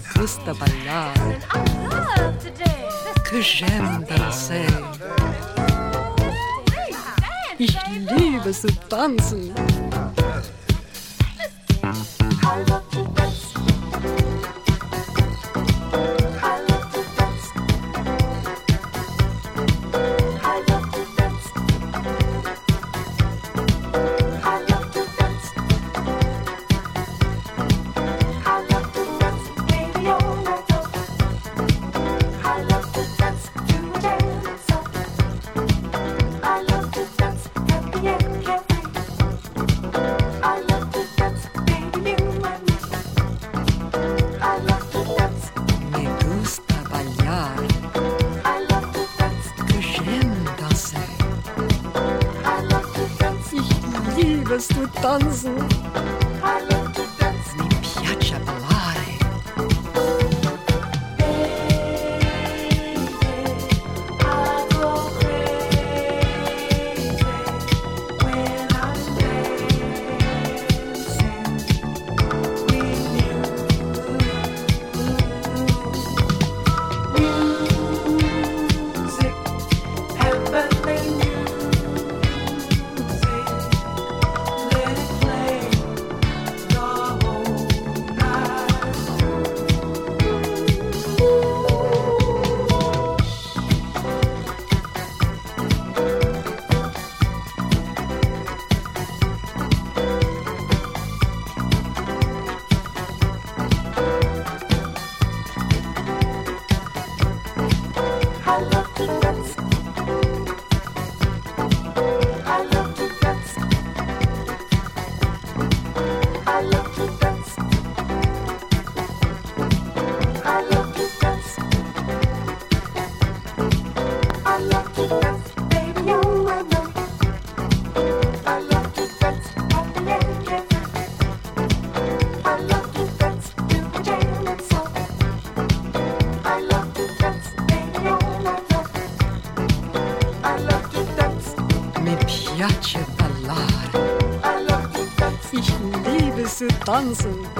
fils de ballade que j'aime danser. Ich liebe zu tanzen. Hello. Johnson.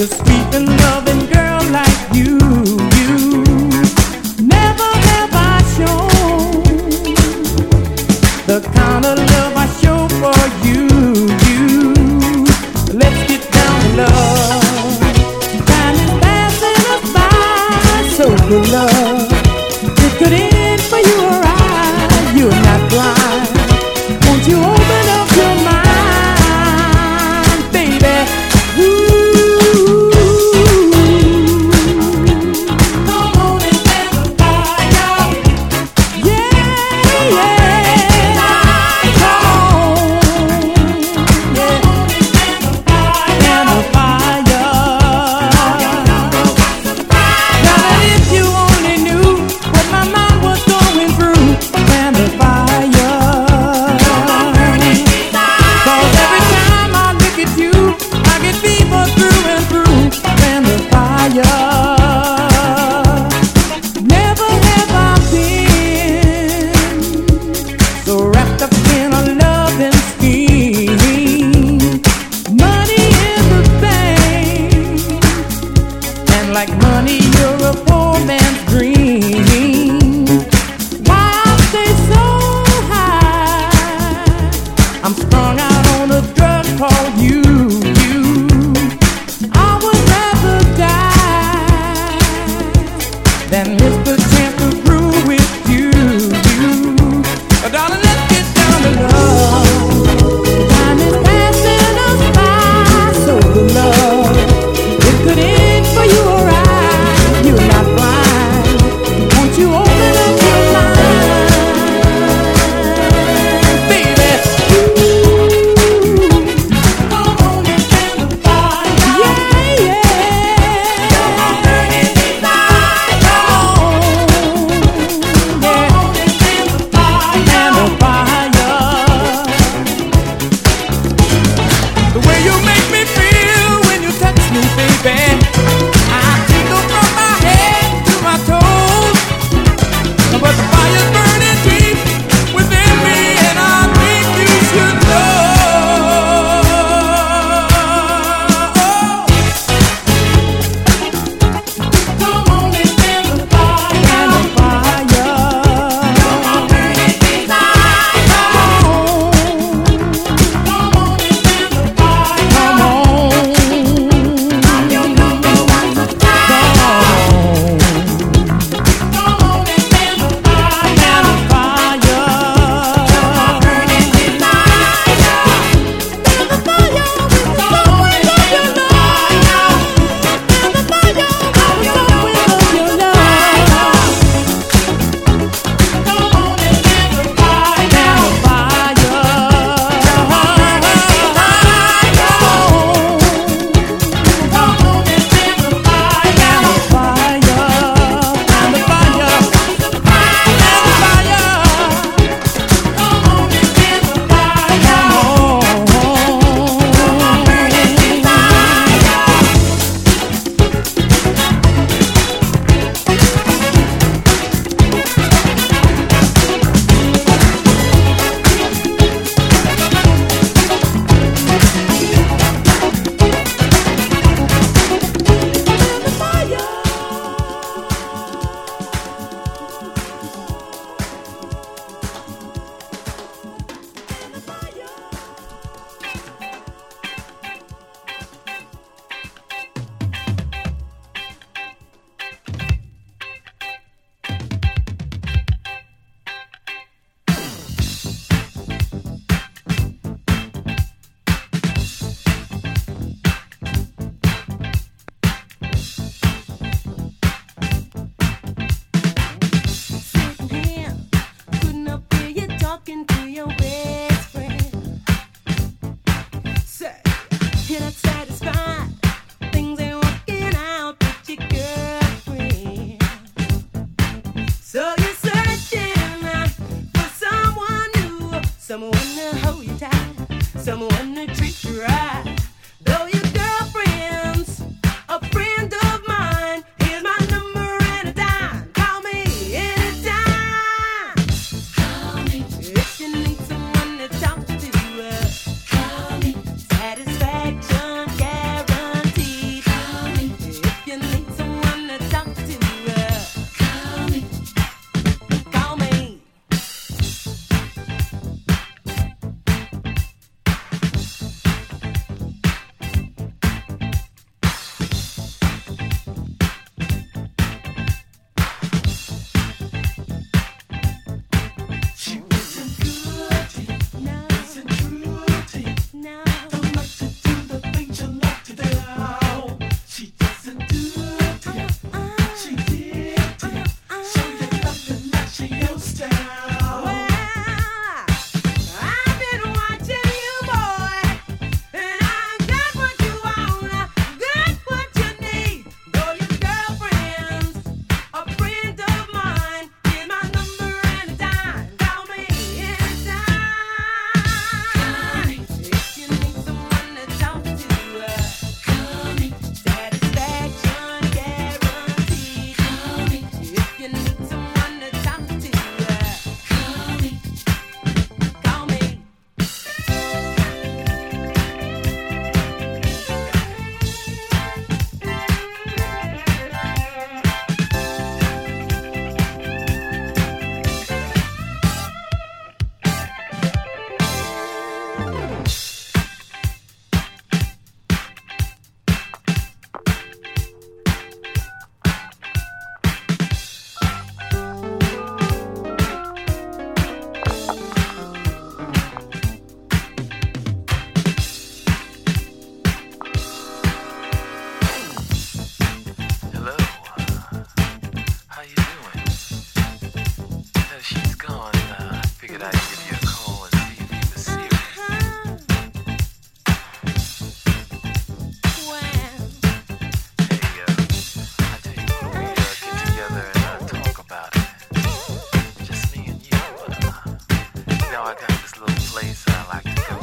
just be place I like to go.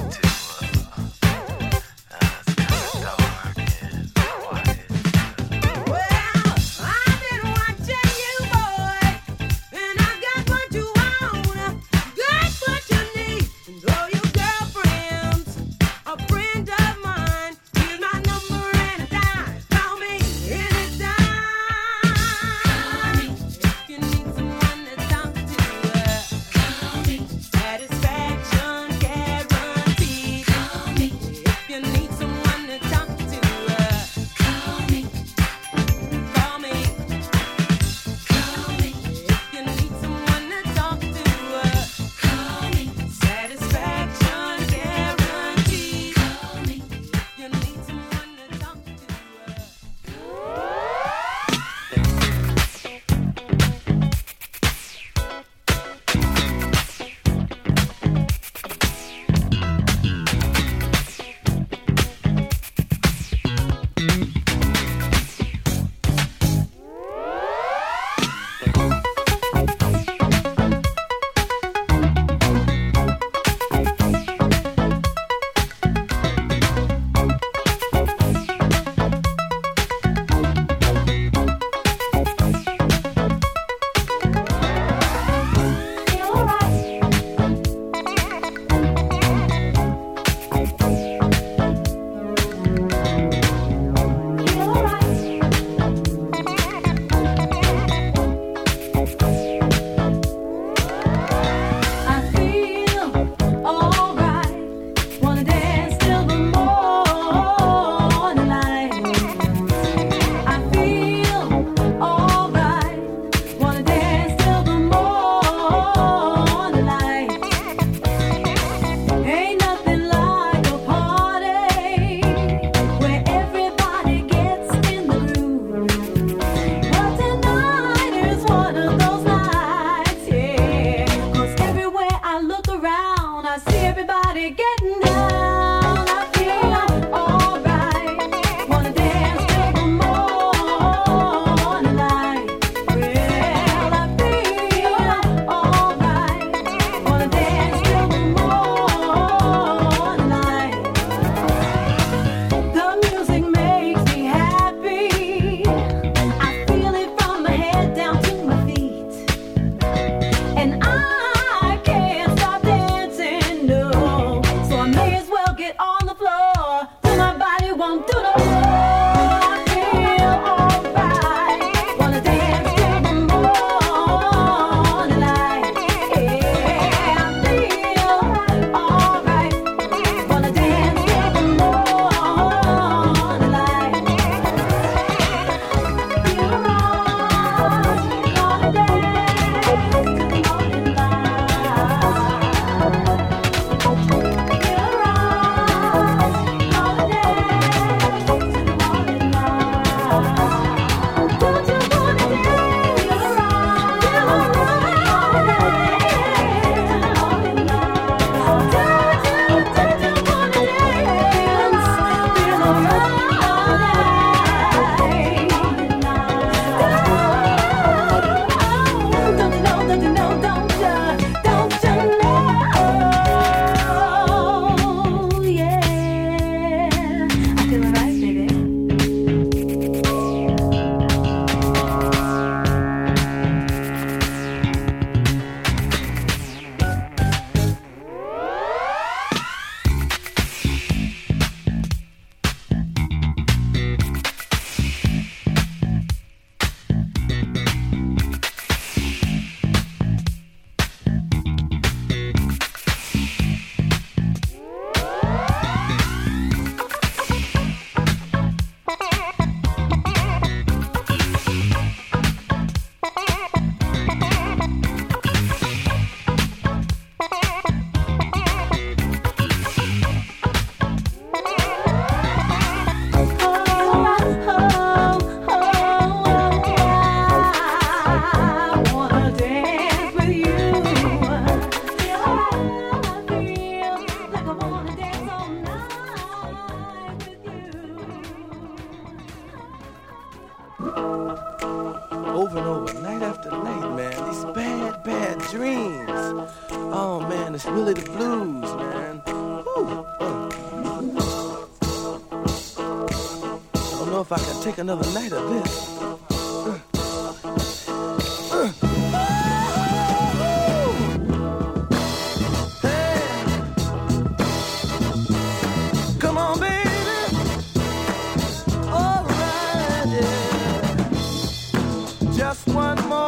just one more.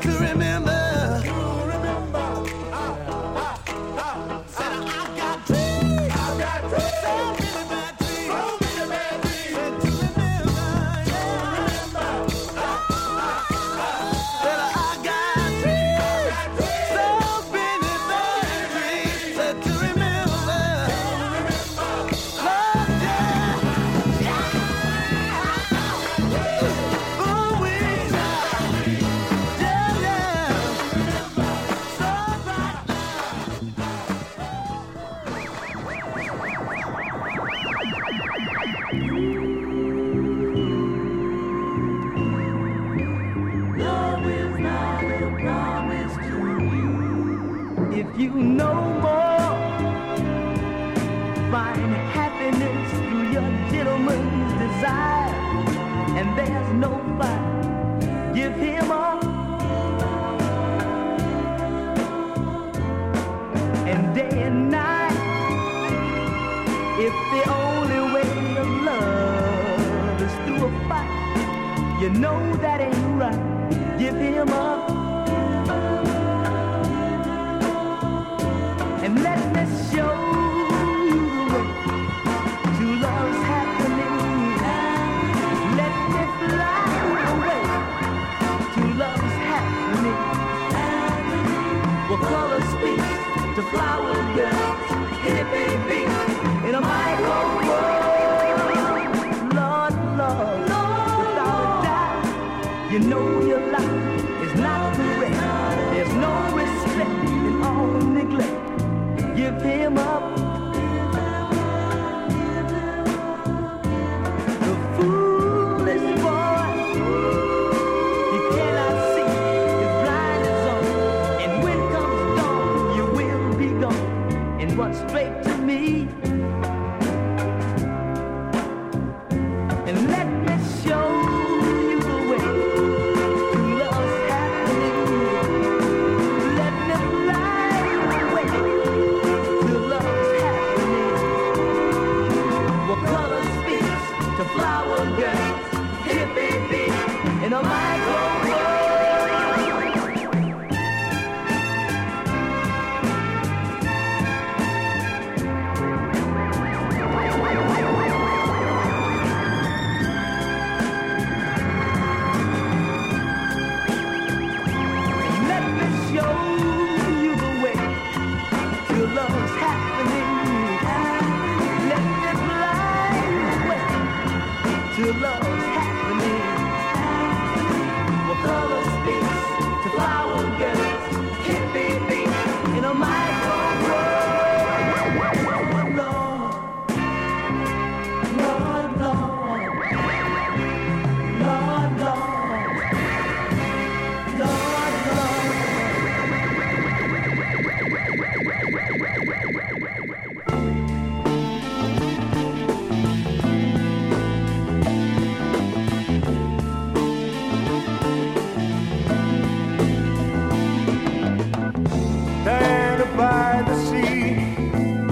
Karim.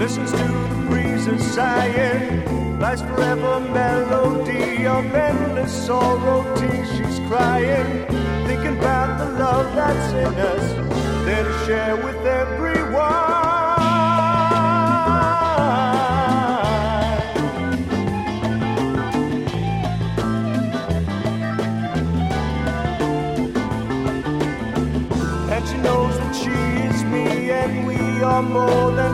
Listens to the breezes sighing. Life's forever melody of endless sorrow tears she's crying. Thinking about the love that's in us, there to share with everyone. And she knows that she is me and we are more than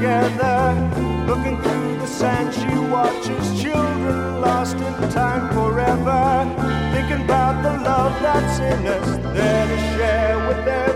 together. Looking through the sand, she watches children lost in time forever. Thinking about the love that's in us, there to share with everyone.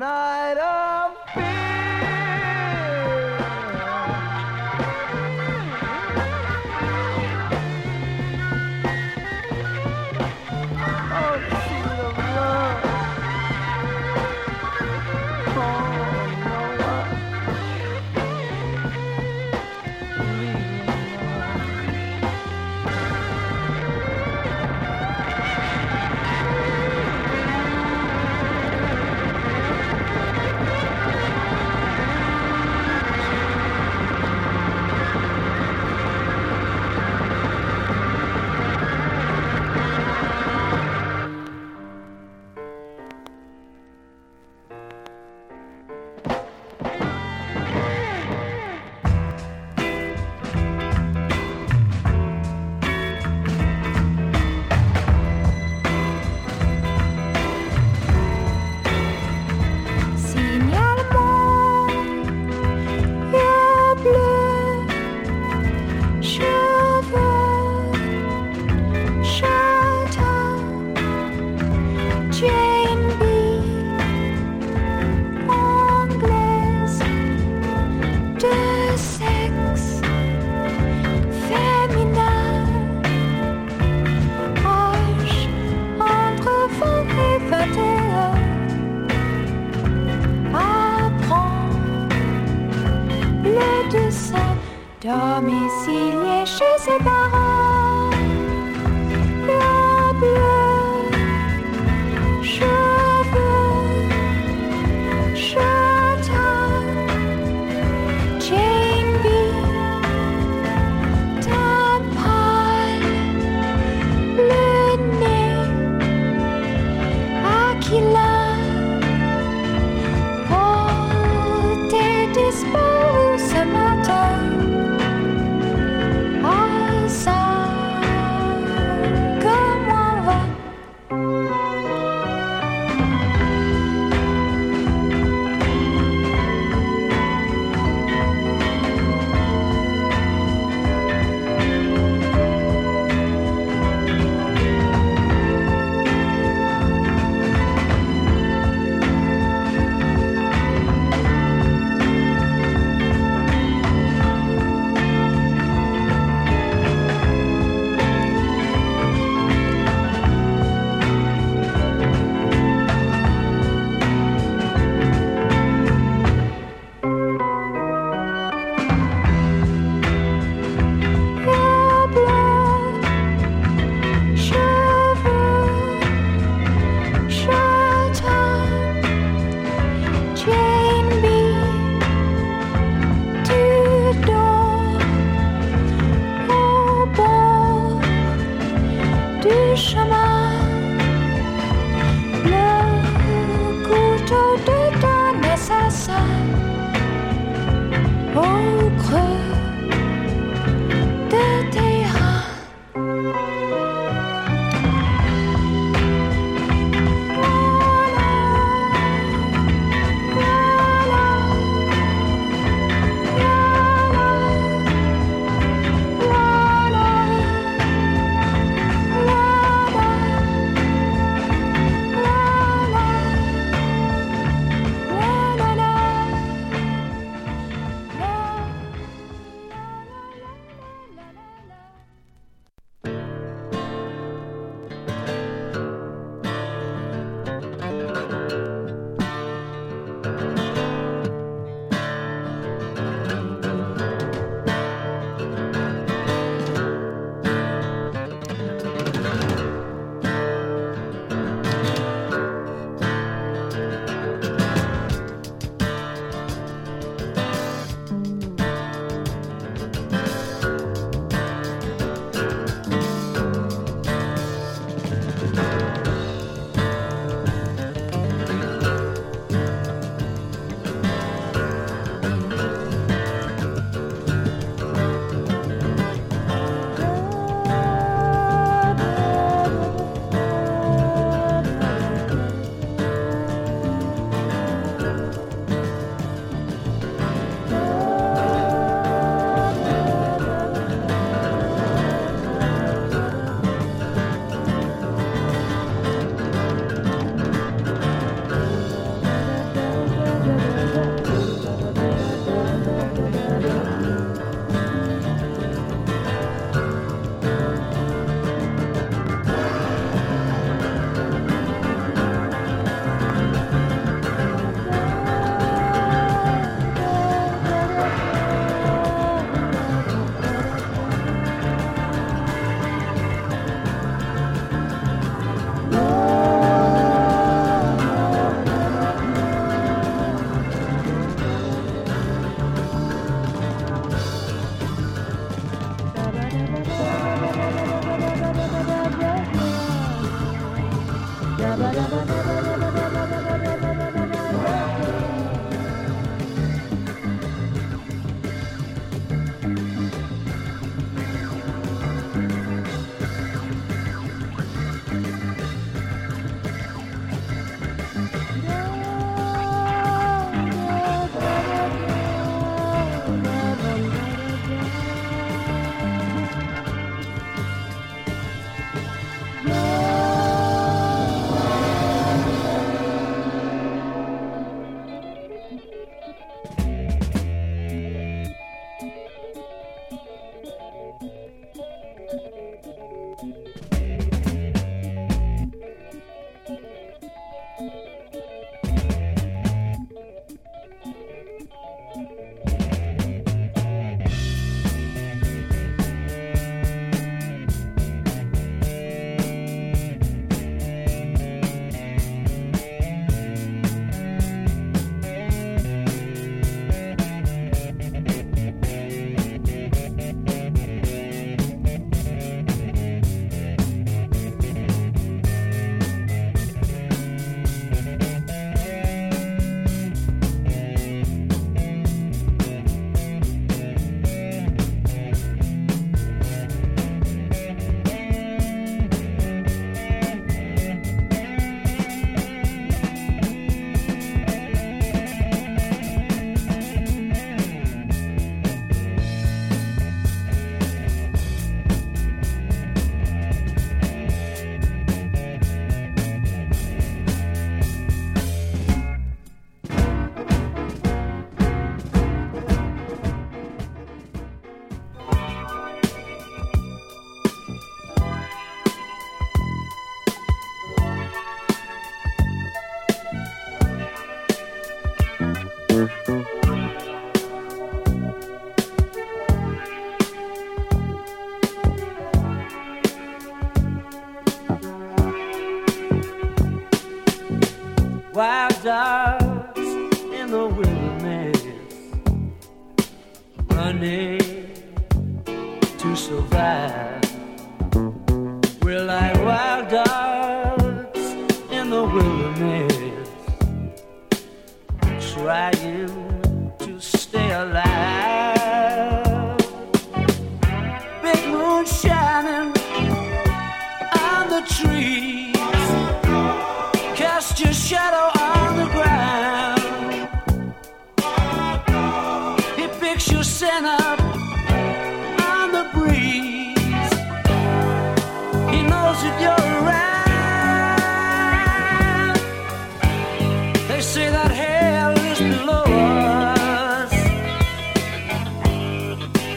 night.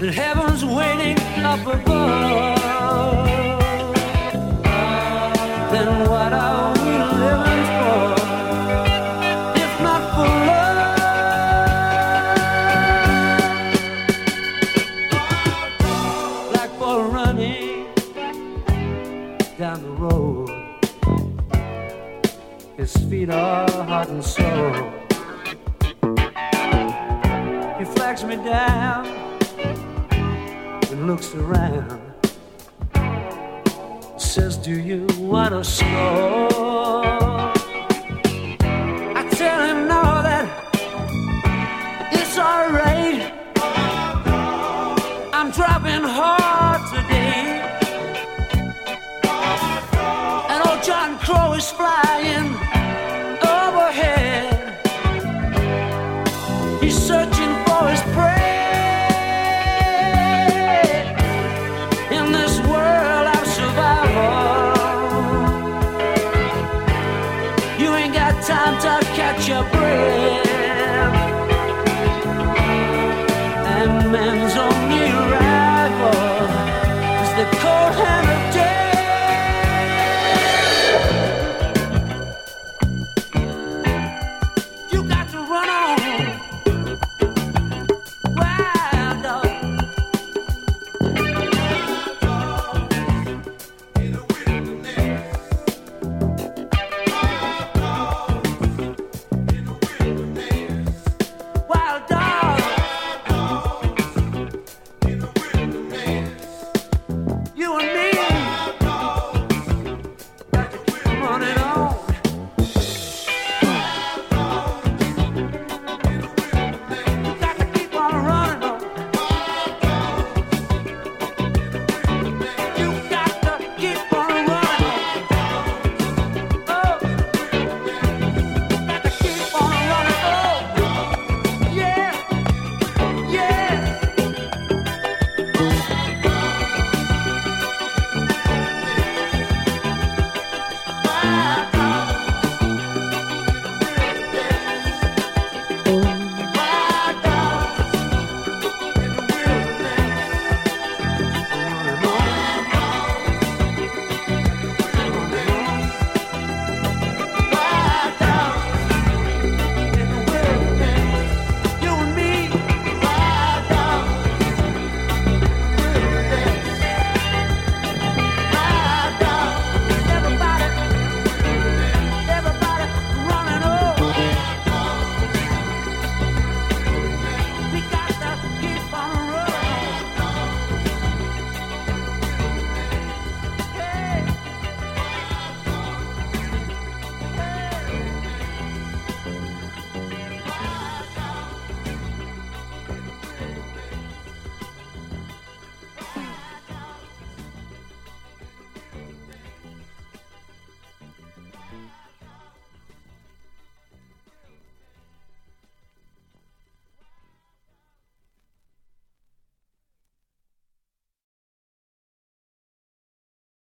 that heaven's waiting up above. Then what are we living for? If not for love, Blackball running down the road. His feet are heart and soul. He flags me down looks around, says, Do you wanna smoke?